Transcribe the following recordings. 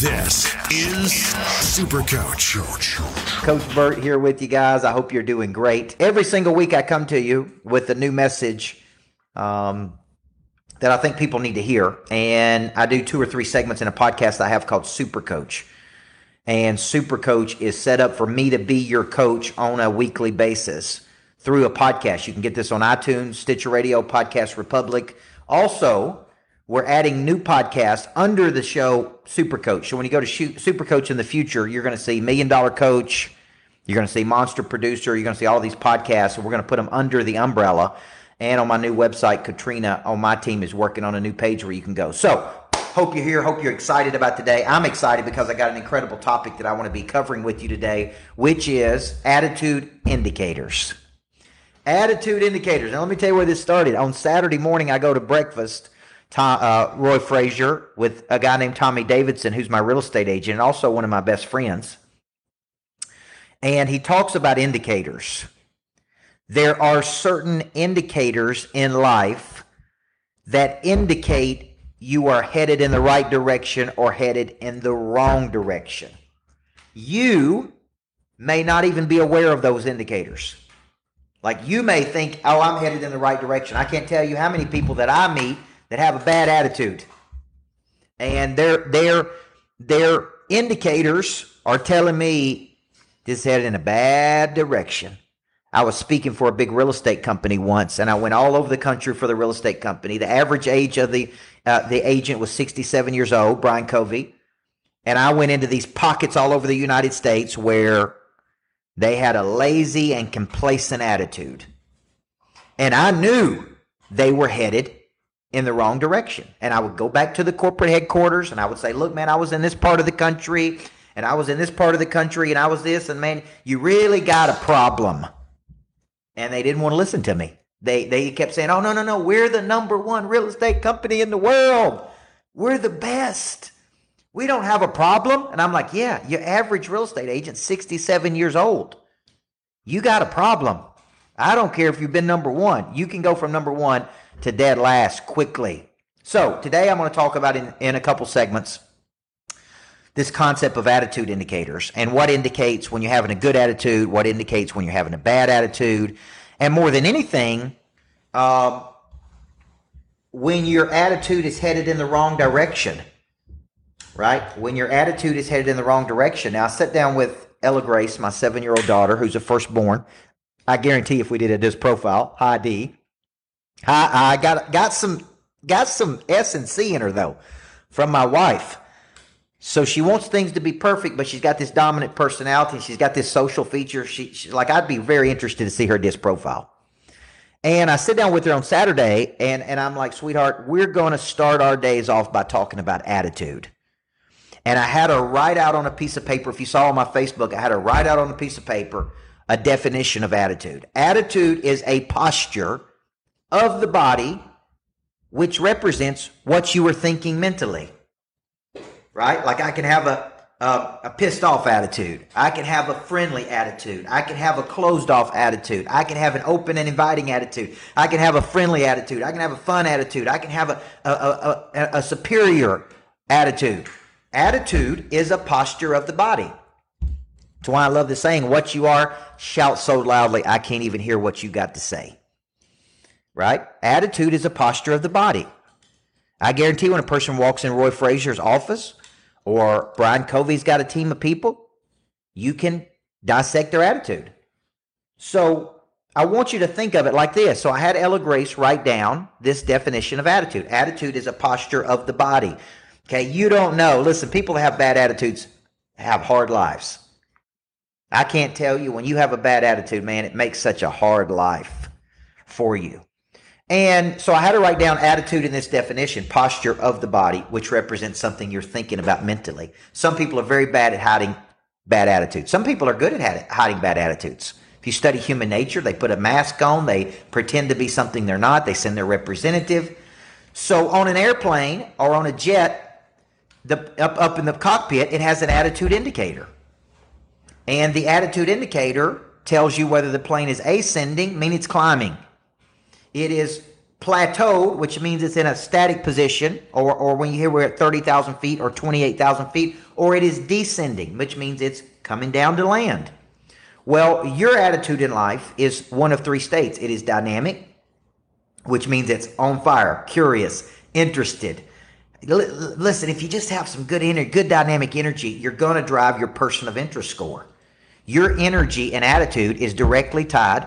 this is Super Coach. Coach Burt here with you guys. I hope you're doing great. Every single week I come to you with a new message um, that I think people need to hear. And I do two or three segments in a podcast I have called Super Coach. And Super Coach is set up for me to be your coach on a weekly basis through a podcast. You can get this on iTunes, Stitcher Radio, Podcast Republic. Also, we're adding new podcasts under the show Super Coach. So when you go to shoot Super Coach in the future, you're going to see Million Dollar Coach, you're going to see Monster Producer, you're going to see all these podcasts, and we're going to put them under the umbrella. And on my new website, Katrina on my team is working on a new page where you can go. So hope you're here. Hope you're excited about today. I'm excited because I got an incredible topic that I want to be covering with you today, which is attitude indicators. Attitude indicators. Now, let me tell you where this started. On Saturday morning, I go to breakfast Tom, uh, Roy Frazier with a guy named Tommy Davidson, who's my real estate agent and also one of my best friends. And he talks about indicators. There are certain indicators in life that indicate you are headed in the right direction or headed in the wrong direction. You may not even be aware of those indicators. Like you may think, oh, I'm headed in the right direction. I can't tell you how many people that I meet that have a bad attitude. And their their their indicators are telling me this is headed in a bad direction. I was speaking for a big real estate company once, and I went all over the country for the real estate company. The average age of the uh, the agent was 67 years old, Brian Covey, and I went into these pockets all over the United States where they had a lazy and complacent attitude, and I knew they were headed in the wrong direction. And I would go back to the corporate headquarters and I would say, look, man, I was in this part of the country and I was in this part of the country and I was this. And man, you really got a problem. And they didn't want to listen to me. They, they kept saying, oh, no, no, no, we're the number one real estate company in the world. We're the best. We don't have a problem. And I'm like, yeah, your average real estate agent, 67 years old. You got a problem. I don't care if you've been number one. You can go from number one to dead last quickly. So today I'm going to talk about in, in a couple segments this concept of attitude indicators and what indicates when you're having a good attitude, what indicates when you're having a bad attitude, and more than anything, um, when your attitude is headed in the wrong direction, right? When your attitude is headed in the wrong direction. Now, I sat down with Ella Grace, my seven year old daughter, who's a firstborn. I guarantee if we did a disc profile, hi D, I, I got got some got some S and C in her though from my wife. So she wants things to be perfect, but she's got this dominant personality. She's got this social feature. She, she's like, I'd be very interested to see her disc profile. And I sit down with her on Saturday, and, and I'm like, sweetheart, we're going to start our days off by talking about attitude. And I had her write out on a piece of paper. If you saw on my Facebook, I had her write out on a piece of paper a definition of attitude. Attitude is a posture of the body, which represents what you were thinking mentally. Right? Like I can have a, a, a, pissed off attitude. I can have a friendly attitude. I can have a closed off attitude. I can have an open and inviting attitude. I can have a friendly attitude. I can have a fun attitude. I can have a, a, a, a, superior attitude. Attitude is a posture of the body. That's why I love the saying, what you are, shout so loudly, I can't even hear what you got to say right? Attitude is a posture of the body. I guarantee when a person walks in Roy Frazier's office or Brian Covey's got a team of people, you can dissect their attitude. So I want you to think of it like this. So I had Ella Grace write down this definition of attitude. Attitude is a posture of the body. Okay, you don't know. Listen, people that have bad attitudes have hard lives. I can't tell you when you have a bad attitude, man, it makes such a hard life for you. And so I had to write down attitude in this definition, posture of the body, which represents something you're thinking about mentally. Some people are very bad at hiding bad attitudes. Some people are good at hiding bad attitudes. If you study human nature, they put a mask on, they pretend to be something they're not, they send their representative. So on an airplane or on a jet, the, up, up in the cockpit, it has an attitude indicator. And the attitude indicator tells you whether the plane is ascending, meaning it's climbing. It is plateaued, which means it's in a static position, or, or when you hear we're at 30,000 feet or 28,000 feet, or it is descending, which means it's coming down to land. Well, your attitude in life is one of three states it is dynamic, which means it's on fire, curious, interested. L- listen, if you just have some good energy, good dynamic energy, you're going to drive your person of interest score. Your energy and attitude is directly tied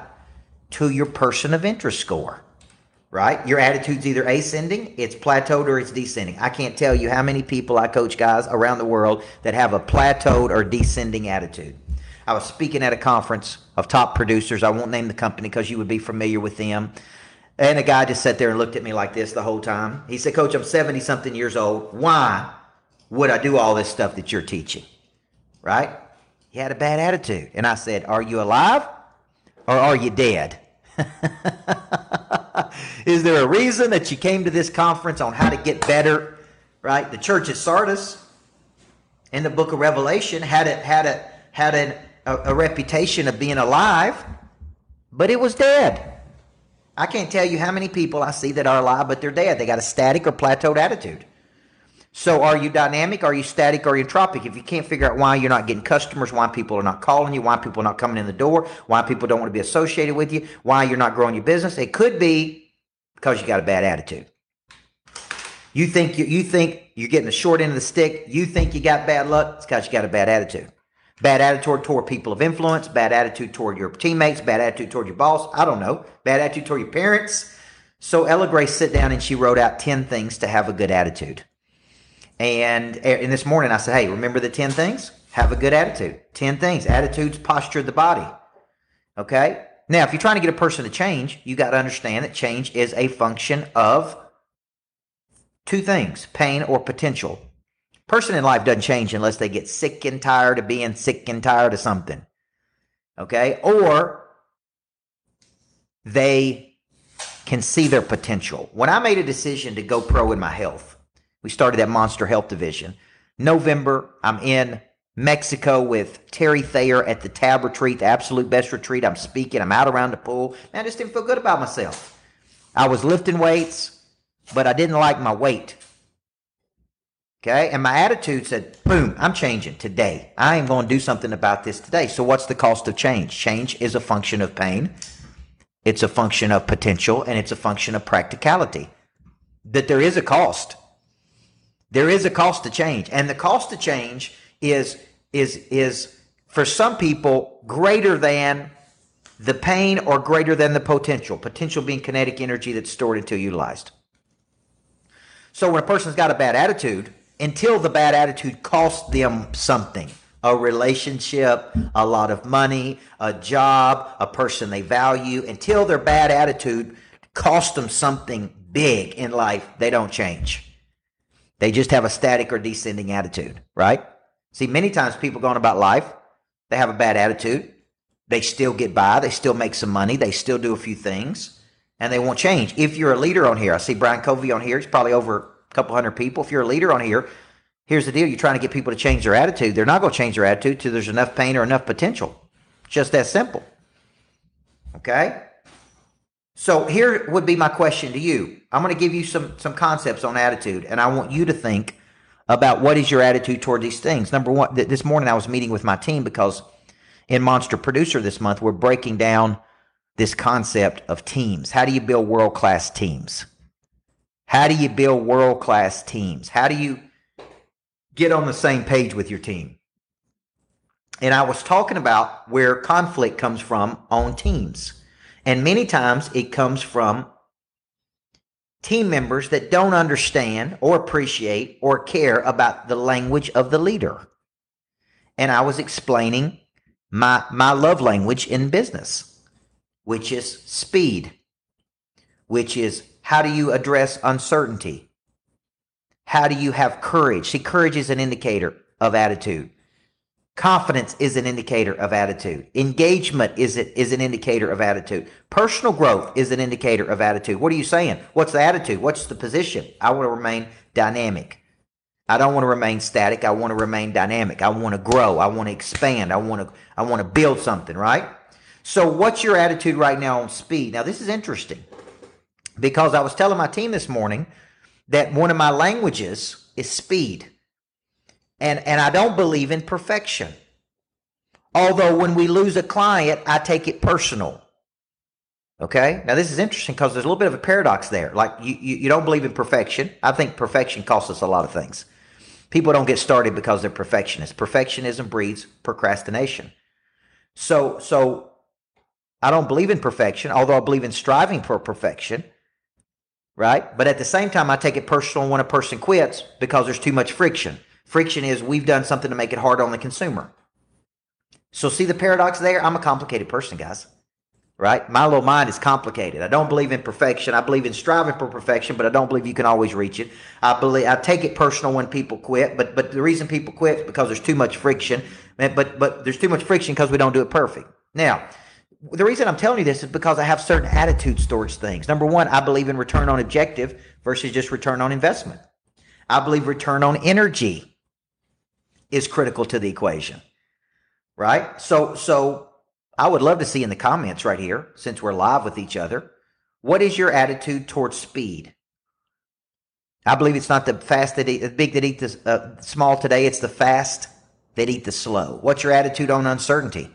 to your person of interest score, right? Your attitude's either ascending, it's plateaued, or it's descending. I can't tell you how many people I coach guys around the world that have a plateaued or descending attitude. I was speaking at a conference of top producers. I won't name the company because you would be familiar with them. And a guy just sat there and looked at me like this the whole time. He said, Coach, I'm 70 something years old. Why would I do all this stuff that you're teaching? Right? He had a bad attitude. And I said, Are you alive or are you dead? Is there a reason that you came to this conference on how to get better? Right? The church at Sardis in the book of Revelation had a, had a, had an, a, a reputation of being alive, but it was dead. I can't tell you how many people I see that are alive, but they're dead. They got a static or plateaued attitude. So are you dynamic? Are you static? Are you entropic? If you can't figure out why you're not getting customers, why people are not calling you, why people are not coming in the door, why people don't want to be associated with you, why you're not growing your business, it could be because you got a bad attitude. You think you, you think you're getting the short end of the stick. You think you got bad luck. It's because you got a bad attitude. Bad attitude toward people of influence. Bad attitude toward your teammates. Bad attitude toward your boss. I don't know. Bad attitude toward your parents. So Ella Grace sit down and she wrote out 10 things to have a good attitude. And eh, in this morning, I said, hey, remember the 10 things? Have a good attitude. 10 things. Attitudes posture the body. Okay? Now, if you're trying to get a person to change, you got to understand that change is a function of two things pain or potential. Person in life doesn't change unless they get sick and tired of being sick and tired of something. Okay? Or they can see their potential. When I made a decision to go pro in my health, we started that Monster Health Division. November, I'm in Mexico with Terry Thayer at the Tab Retreat, the absolute best retreat. I'm speaking. I'm out around the pool. Man, I just didn't feel good about myself. I was lifting weights, but I didn't like my weight. Okay, and my attitude said, boom, I'm changing today. I am going to do something about this today. So, what's the cost of change? Change is a function of pain, it's a function of potential, and it's a function of practicality. That there is a cost. There is a cost to change, and the cost to change is is is for some people greater than the pain or greater than the potential. Potential being kinetic energy that's stored until utilized. So when a person's got a bad attitude, until the bad attitude costs them something, a relationship, a lot of money, a job, a person they value, until their bad attitude costs them something big in life, they don't change. They just have a static or descending attitude, right? See, many times people going about life, they have a bad attitude. They still get by. They still make some money. They still do a few things and they won't change. If you're a leader on here, I see Brian Covey on here. He's probably over a couple hundred people. If you're a leader on here, here's the deal. You're trying to get people to change their attitude. They're not going to change their attitude till there's enough pain or enough potential. Just that simple. Okay? So here would be my question to you. I'm going to give you some some concepts on attitude, and I want you to think about what is your attitude toward these things. Number one, th- this morning I was meeting with my team because in Monster Producer this month we're breaking down this concept of teams. How do you build world class teams? How do you build world class teams? How do you get on the same page with your team? And I was talking about where conflict comes from on teams. And many times it comes from team members that don't understand or appreciate or care about the language of the leader. And I was explaining my, my love language in business, which is speed, which is how do you address uncertainty? How do you have courage? See, courage is an indicator of attitude. Confidence is an indicator of attitude. Engagement is it is an indicator of attitude. Personal growth is an indicator of attitude. What are you saying? What's the attitude? What's the position? I want to remain dynamic. I don't want to remain static. I want to remain dynamic. I want to grow. I want to expand. I want to I want to build something, right? So what's your attitude right now on speed? Now this is interesting because I was telling my team this morning that one of my languages is speed. And, and I don't believe in perfection. Although when we lose a client, I take it personal. Okay. Now this is interesting because there's a little bit of a paradox there. Like you, you, you, don't believe in perfection. I think perfection costs us a lot of things. People don't get started because they're perfectionists. Perfectionism breeds procrastination. So, so I don't believe in perfection, although I believe in striving for perfection. Right. But at the same time, I take it personal when a person quits because there's too much friction. Friction is we've done something to make it hard on the consumer. So see the paradox there? I'm a complicated person, guys. Right? My little mind is complicated. I don't believe in perfection. I believe in striving for perfection, but I don't believe you can always reach it. I believe I take it personal when people quit, but but the reason people quit is because there's too much friction. But but there's too much friction because we don't do it perfect. Now, the reason I'm telling you this is because I have certain attitudes towards things. Number one, I believe in return on objective versus just return on investment. I believe return on energy is critical to the equation. Right? So so I would love to see in the comments right here, since we're live with each other, what is your attitude towards speed? I believe it's not the fast that eat, the big that eat the uh, small today. It's the fast that eat the slow. What's your attitude on uncertainty?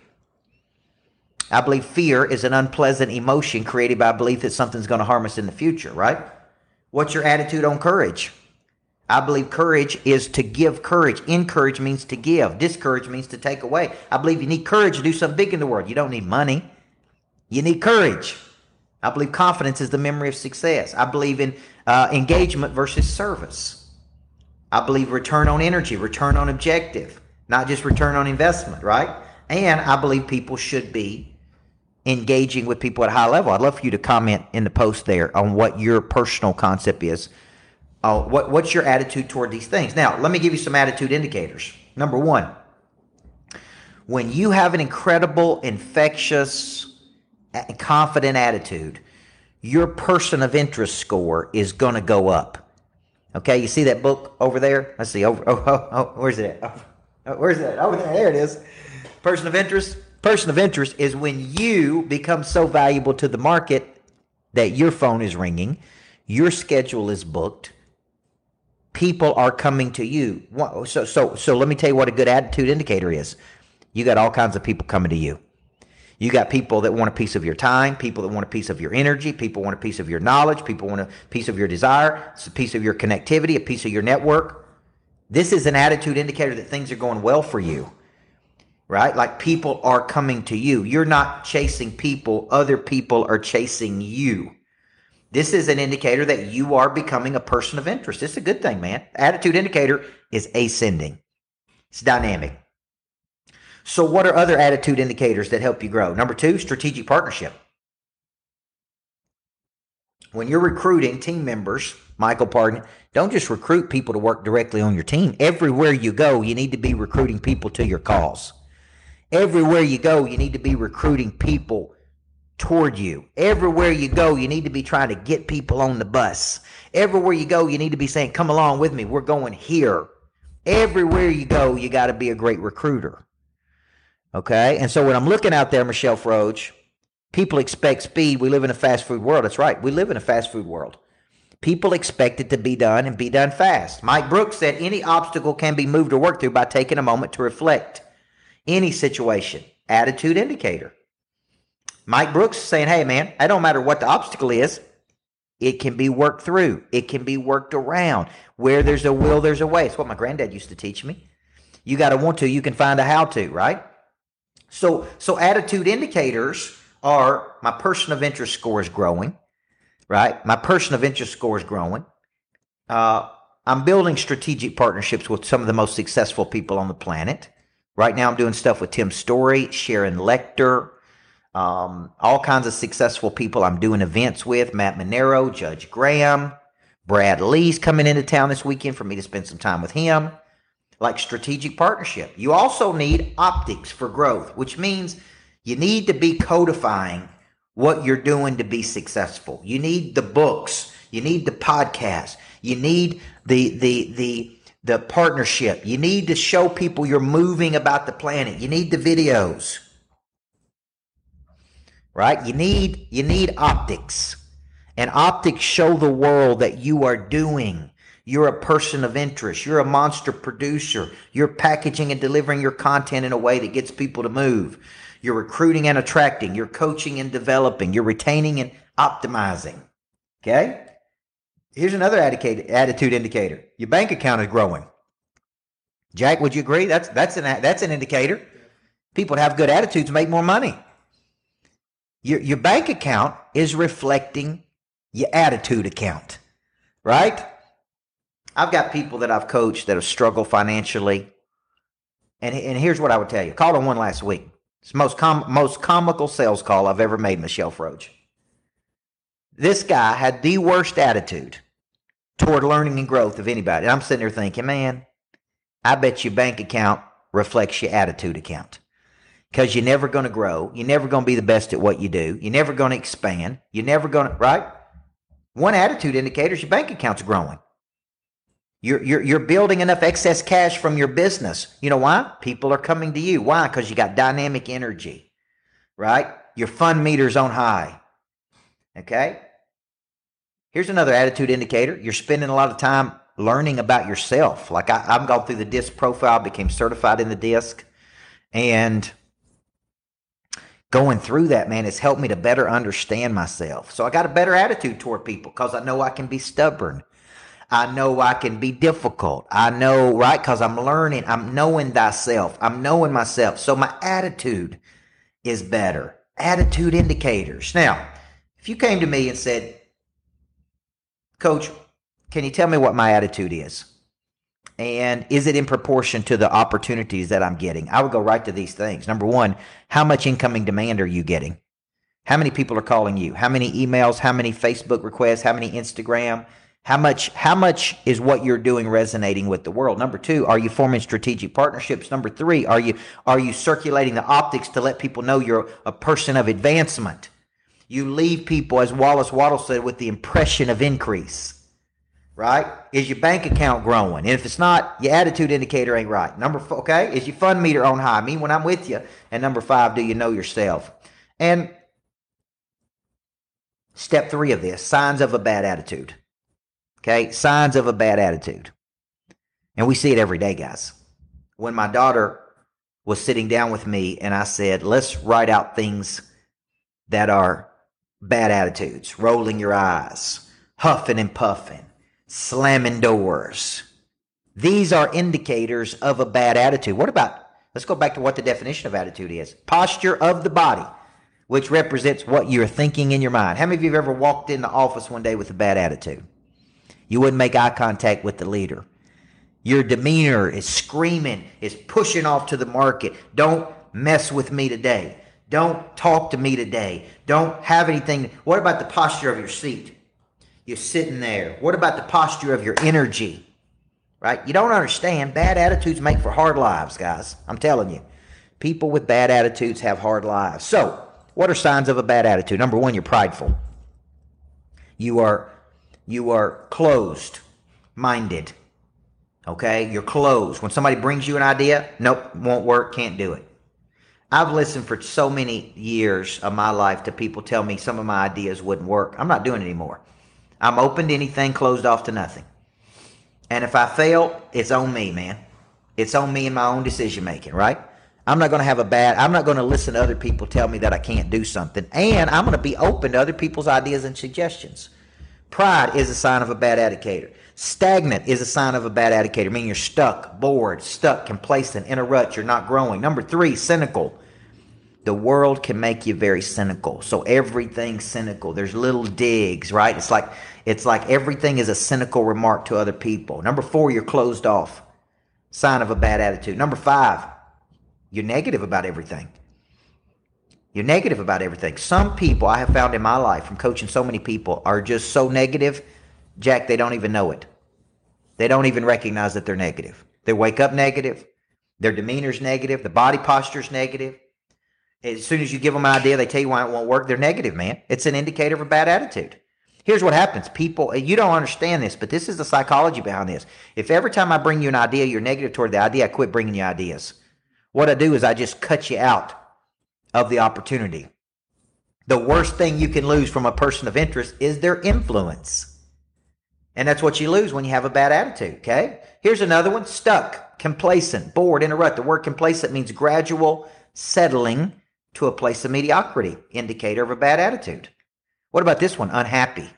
I believe fear is an unpleasant emotion created by a belief that something's going to harm us in the future, right? What's your attitude on courage? I believe courage is to give courage. Encourage means to give. Discourage means to take away. I believe you need courage to do something big in the world. You don't need money. You need courage. I believe confidence is the memory of success. I believe in uh, engagement versus service. I believe return on energy, return on objective, not just return on investment, right? And I believe people should be engaging with people at a high level. I'd love for you to comment in the post there on what your personal concept is uh, what, what's your attitude toward these things? Now, let me give you some attitude indicators. Number one, when you have an incredible, infectious, confident attitude, your person of interest score is going to go up. Okay, you see that book over there? Let's see. Over. Oh, oh, oh where's it at? Oh, where's it at? Over there. There it is. Person of interest. Person of interest is when you become so valuable to the market that your phone is ringing, your schedule is booked, people are coming to you. So, so, so let me tell you what a good attitude indicator is. You got all kinds of people coming to you. You got people that want a piece of your time, people that want a piece of your energy, people want a piece of your knowledge, people want a piece of your desire, it's a piece of your connectivity, a piece of your network. This is an attitude indicator that things are going well for you, right? Like people are coming to you. You're not chasing people, other people are chasing you. This is an indicator that you are becoming a person of interest. It's a good thing, man. Attitude indicator is ascending. It's dynamic. So what are other attitude indicators that help you grow? Number 2, strategic partnership. When you're recruiting team members, Michael Pardon, don't just recruit people to work directly on your team. Everywhere you go, you need to be recruiting people to your cause. Everywhere you go, you need to be recruiting people toward you. Everywhere you go, you need to be trying to get people on the bus. Everywhere you go, you need to be saying, Come along with me. We're going here. Everywhere you go, you got to be a great recruiter. Okay? And so when I'm looking out there, Michelle Froge, people expect speed. We live in a fast food world. That's right. We live in a fast food world. People expect it to be done and be done fast. Mike Brooks said any obstacle can be moved or worked through by taking a moment to reflect. Any situation, attitude indicator. Mike Brooks saying, hey, man, it don't matter what the obstacle is. It can be worked through. It can be worked around. Where there's a will, there's a way. It's what my granddad used to teach me. You got to want to, you can find a how to, right? So, so attitude indicators are my person of interest score is growing, right? My person of interest score is growing. Uh, I'm building strategic partnerships with some of the most successful people on the planet. Right now, I'm doing stuff with Tim Storey, Sharon Lechter, um, all kinds of successful people I'm doing events with Matt Manero, Judge Graham, Brad Lea's coming into town this weekend for me to spend some time with him. like strategic partnership. You also need optics for growth, which means you need to be codifying what you're doing to be successful. You need the books, you need the podcast, you need the the the the partnership. You need to show people you're moving about the planet. You need the videos. Right? You need you need optics. And optics show the world that you are doing. You're a person of interest. You're a monster producer. You're packaging and delivering your content in a way that gets people to move. You're recruiting and attracting. You're coaching and developing. You're retaining and optimizing. Okay? Here's another attitude indicator. Your bank account is growing. Jack, would you agree? That's that's an that's an indicator. People that have good attitudes make more money. Your your bank account is reflecting your attitude account, right? I've got people that I've coached that have struggled financially, and and here's what I would tell you. Called on one last week. It's most com- most comical sales call I've ever made, Michelle Froge. This guy had the worst attitude toward learning and growth of anybody. And I'm sitting there thinking, man, I bet your bank account reflects your attitude account. Because you're never going to grow. You're never going to be the best at what you do. You're never going to expand. You're never going to, right? One attitude indicator is your bank account's growing. You're, you're, you're building enough excess cash from your business. You know why? People are coming to you. Why? Because you got dynamic energy, right? Your fun meter's on high. Okay? Here's another attitude indicator. You're spending a lot of time learning about yourself. Like I, I've gone through the DISC profile, became certified in the DISC, and going through that, man, has helped me to better understand myself. So I got a better attitude toward people because I know I can be stubborn. I know I can be difficult. I know, right? Because I'm learning. I'm knowing thyself. I'm knowing myself. So my attitude is better. Attitude indicators. Now, if you came to me and said, Coach, can you tell me what my attitude is? And is it in proportion to the opportunities that I'm getting? I would go right to these things. Number one, how much incoming demand are you getting? How many people are calling you? How many emails? How many Facebook requests? How many Instagram? How much how much is what you're doing resonating with the world? Number 2, are you forming strategic partnerships? Number 3, are you are you circulating the optics to let people know you're a person of advancement? You leave people as Wallace Waddle said with the impression of increase right? Is your bank account growing? And if it's not, your attitude indicator ain't right. Number four, okay, is your fund meter on high? Mean, when I'm with you. And number five, do you know yourself? And step three of this signs of a bad attitude. Okay, signs of a bad attitude. And we see it every day, guys. When my daughter was sitting down with me and I said, let's write out things that are bad attitudes, rolling your eyes, huffing and puffing, slamming doors. These are indicators of a bad attitude. What about, let's go back to what the definition of attitude is posture of the body, which represents what you're thinking in your mind. How many of you have ever walked in the office one day with a bad attitude? You wouldn't make eye contact with the leader. Your demeanor is screaming, is pushing off to the market. Don't mess with me today. Don't talk to me today. Don't have anything. What about the posture of your seat? You're sitting there. What about the posture of your energy? Right? You don't understand. Bad attitudes make for hard lives, guys. I'm telling you. People with bad attitudes have hard lives. So, what are signs of a bad attitude? Number one, you're prideful. You are you are closed minded. Okay? You're closed. When somebody brings you an idea, nope, won't work, can't do it. I've listened for so many years of my life to people tell me some of my ideas wouldn't work. I'm not doing it anymore. I'm open to anything, closed off to nothing. And if I fail, it's on me, man. It's on me and my own decision making, right? I'm not going to have a bad, I'm not going to listen to other people tell me that I can't do something. And I'm going to be open to other people's ideas and suggestions. Pride is a sign of a bad educator. Stagnant is a sign of a bad educator, meaning you're stuck, bored, stuck, complacent, in a rut, you're not growing. Number three, cynical. The world can make you very cynical. So everything's cynical. There's little digs, right? It's like it's like everything is a cynical remark to other people. Number four, you're closed off. Sign of a bad attitude. Number five, you're negative about everything. You're negative about everything. Some people I have found in my life from coaching so many people are just so negative, Jack, they don't even know it. They don't even recognize that they're negative. They wake up negative. Their demeanor's negative. The body posture's negative. As soon as you give them an idea, they tell you why it won't work. They're negative, man. It's an indicator of a bad attitude. Here's what happens. People, uh, you don't understand this, but this is the psychology behind this. If every time I bring you an idea, you're negative toward the idea, I quit bringing you ideas. What I do is I just cut you out of the opportunity. The worst thing you can lose from a person of interest is their influence. And that's what you lose when you have a bad attitude, okay? Here's another one stuck, complacent, bored, interrupt. The word complacent means gradual settling to a place of mediocrity, indicator of a bad attitude. What about this one? Unhappy.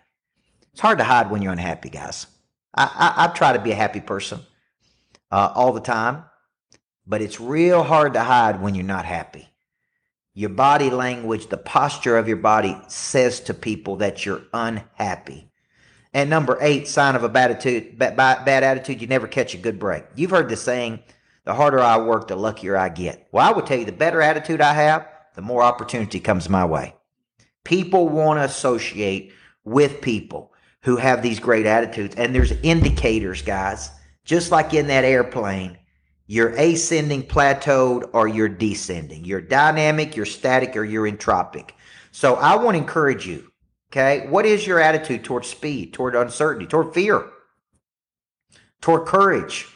It's hard to hide when you're unhappy, guys. I, I, I try to be a happy person uh, all the time, but it's real hard to hide when you're not happy. Your body language, the posture of your body says to people that you're unhappy. And number eight, sign of a bad attitude, bad, bad attitude, you never catch a good break. You've heard the saying, the harder I work, the luckier I get. Well, I would tell you the better attitude I have, the more opportunity comes my way. People want to associate with people who have these great attitudes. And there's indicators, guys, just like in that airplane you're ascending, plateaued, or you're descending. You're dynamic, you're static, or you're entropic. So I want to encourage you. Okay. What is your attitude toward speed, toward uncertainty, toward fear, toward courage,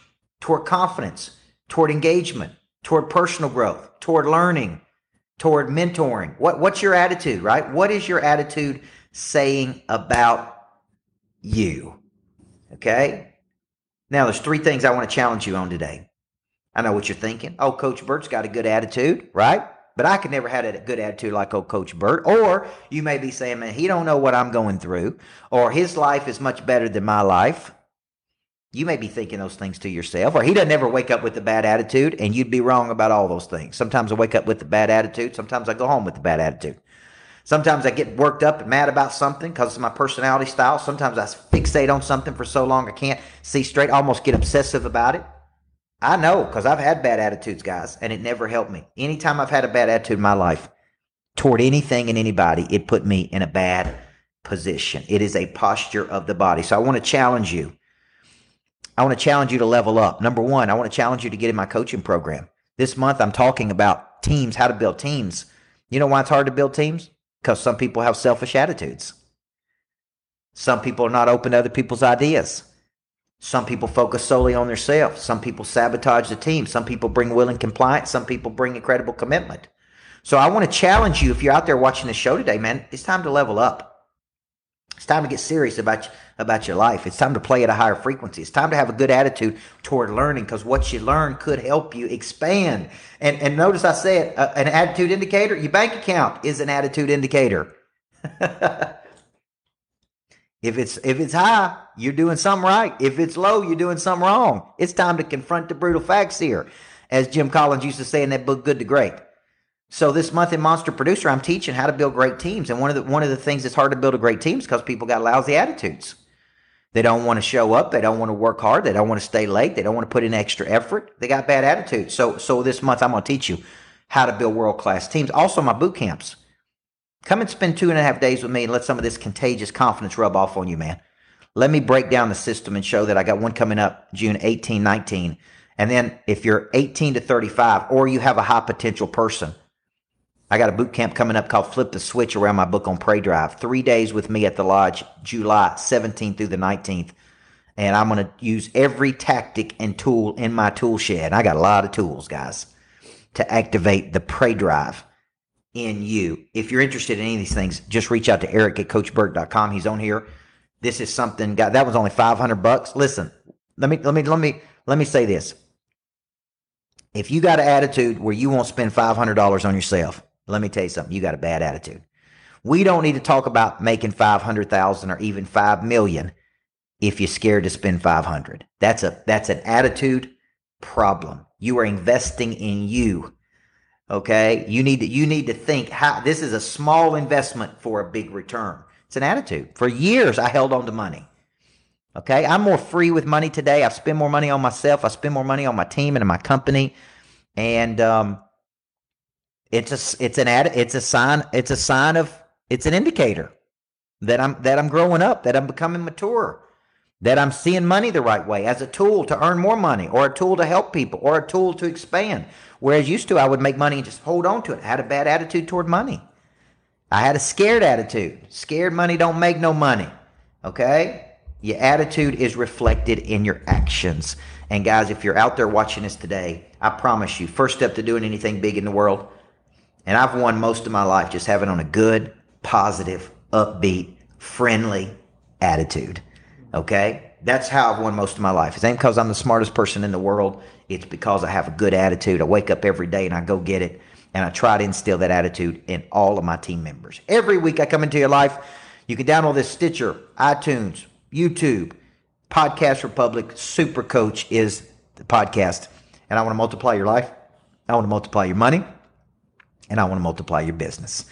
toward confidence, toward engagement, toward personal growth, toward learning, toward mentoring? What, what's your attitude, right? What is your attitude saying about you? Okay. Now, there's three things I want to challenge you on today. I know what you're thinking. Oh, Coach Burt's got a good attitude, right? But I could never have a good attitude like old Coach Burt. Or you may be saying, man, he don't know what I'm going through, or his life is much better than my life. You may be thinking those things to yourself, or he doesn't ever wake up with a bad attitude, and you'd be wrong about all those things. Sometimes I wake up with a bad attitude. Sometimes I go home with a bad attitude. Sometimes I get worked up and mad about something because of my personality style. Sometimes I fixate on something for so long I can't see straight, almost get obsessive about it. I know because I've had bad attitudes, guys, and it never helped me. Anytime I've had a bad attitude in my life toward anything and anybody, it put me in a bad position. It is a posture of the body. So I want to challenge you. I want to challenge you to level up. Number one, I want to challenge you to get in my coaching program. This month, I'm talking about teams, how to build teams. You know why it's hard to build teams? Because some people have selfish attitudes. Some people are not open to other people's ideas. Some people focus solely on themselves. Some people sabotage the team. Some people bring will and compliance. Some people bring incredible commitment. So I want to challenge you if you're out there watching the show today, man, it's time to level up. It's time to get serious about about your life. It's time to play at a higher frequency. It's time to have a good attitude toward learning because what you learn could help you expand. And and notice I said uh, an attitude indicator. Your bank account is an attitude indicator. If it's if it's high, you're doing something right. If it's low, you're doing something wrong. It's time to confront the brutal facts here, as Jim Collins used to say in that book, Good to Great. So this month in Monster Producer, I'm teaching how to build great teams, and one of the one of the things that's hard to build a great team is because people got lousy attitudes. They don't want to show up. They don't want to work hard. They don't want to stay late. They don't want to put in extra effort. They got bad attitudes. So so this month I'm going to teach you how to build world class teams. Also my boot camps. Come and spend two and a half days with me and let some of this contagious confidence rub off on you, man. Let me break down the system and show that I got one coming up June 18, 19. And then if you're 18 to 35 or you have a high potential person, I got a boot camp coming up called Flip the Switch around my book on Prey Drive. Three days with me at the lodge, July 17th through the 19th. And I'm going to use every tactic and tool in my tool shed. I got a lot of tools, guys, to activate the Prey Drive in you. If you're interested in any of these things, just reach out to Eric at CoachBurt.com. He's on here. This is something. God, that was only 500 bucks. Listen, let me let me let me let me say this. If you got an attitude where you won't spend $500 on yourself, let me tell you something. You got a bad attitude. We don't need to talk about making 500,000 or even 5 million if you're scared to spend 500. That's a that's an attitude problem. You are investing in you Okay. You need to, you need to think how this is a small investment for a big return. It's an attitude. For years, I held on to money. Okay. I'm more free with money today. I spend more money on myself. I spend more money on my team and my company. And, um, it's a, it's an ad, it's a sign, it's a sign of, it's an indicator that I'm, that I'm growing up, that I'm becoming mature. that I'm seeing money the right way as a tool to earn more money or a tool to help people or a tool to expand. Whereas used to, I would make money and just hold on to it. I had a bad attitude toward money. I had a scared attitude. Scared money don't make no money. Okay? Your attitude is reflected in your actions. And guys, if you're out there watching this today, I promise you, first step to doing anything big in the world, and I've won most of my life just having on a good, positive, upbeat, friendly attitude. Okay? That's how I've won most of my life. It ain't because I'm the smartest person in the world. It's because I have a good attitude. I wake up every day and I go get it. And I try to instill that attitude in all of my team members. Every week I come into your life. You can download this Stitcher, iTunes, YouTube, Podcast Republic. Super Coach is the podcast. And I want to multiply your life. I want to multiply your money. And I want to multiply your business.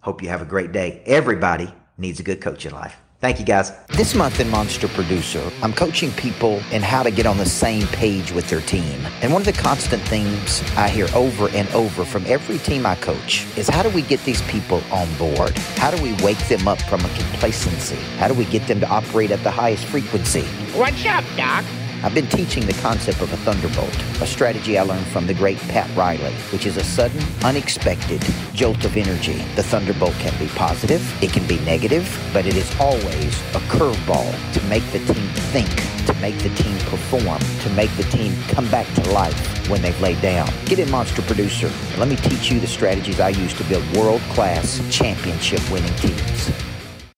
Hope you have a great day. Everybody needs a good coach in life. Thank you, guys. This month in Monster Producer, I'm coaching people in how to get on the same page with their team. And one of the constant themes I hear over and over from every team I coach is how do we get these people on board? How do we wake them up from a complacency? How do we get them to operate at the highest frequency? What's up, Doc? I've been teaching the concept of a thunderbolt, a strategy I learned from the great Pat Riley, which is a sudden, unexpected jolt of energy. The thunderbolt can be positive, it can be negative, but it is always a curveball to make the team think, to make the team perform, to make the team come back to life when they've laid down. Get in Monster Producer and let me teach you the strategies I use to build world-class championship winning teams.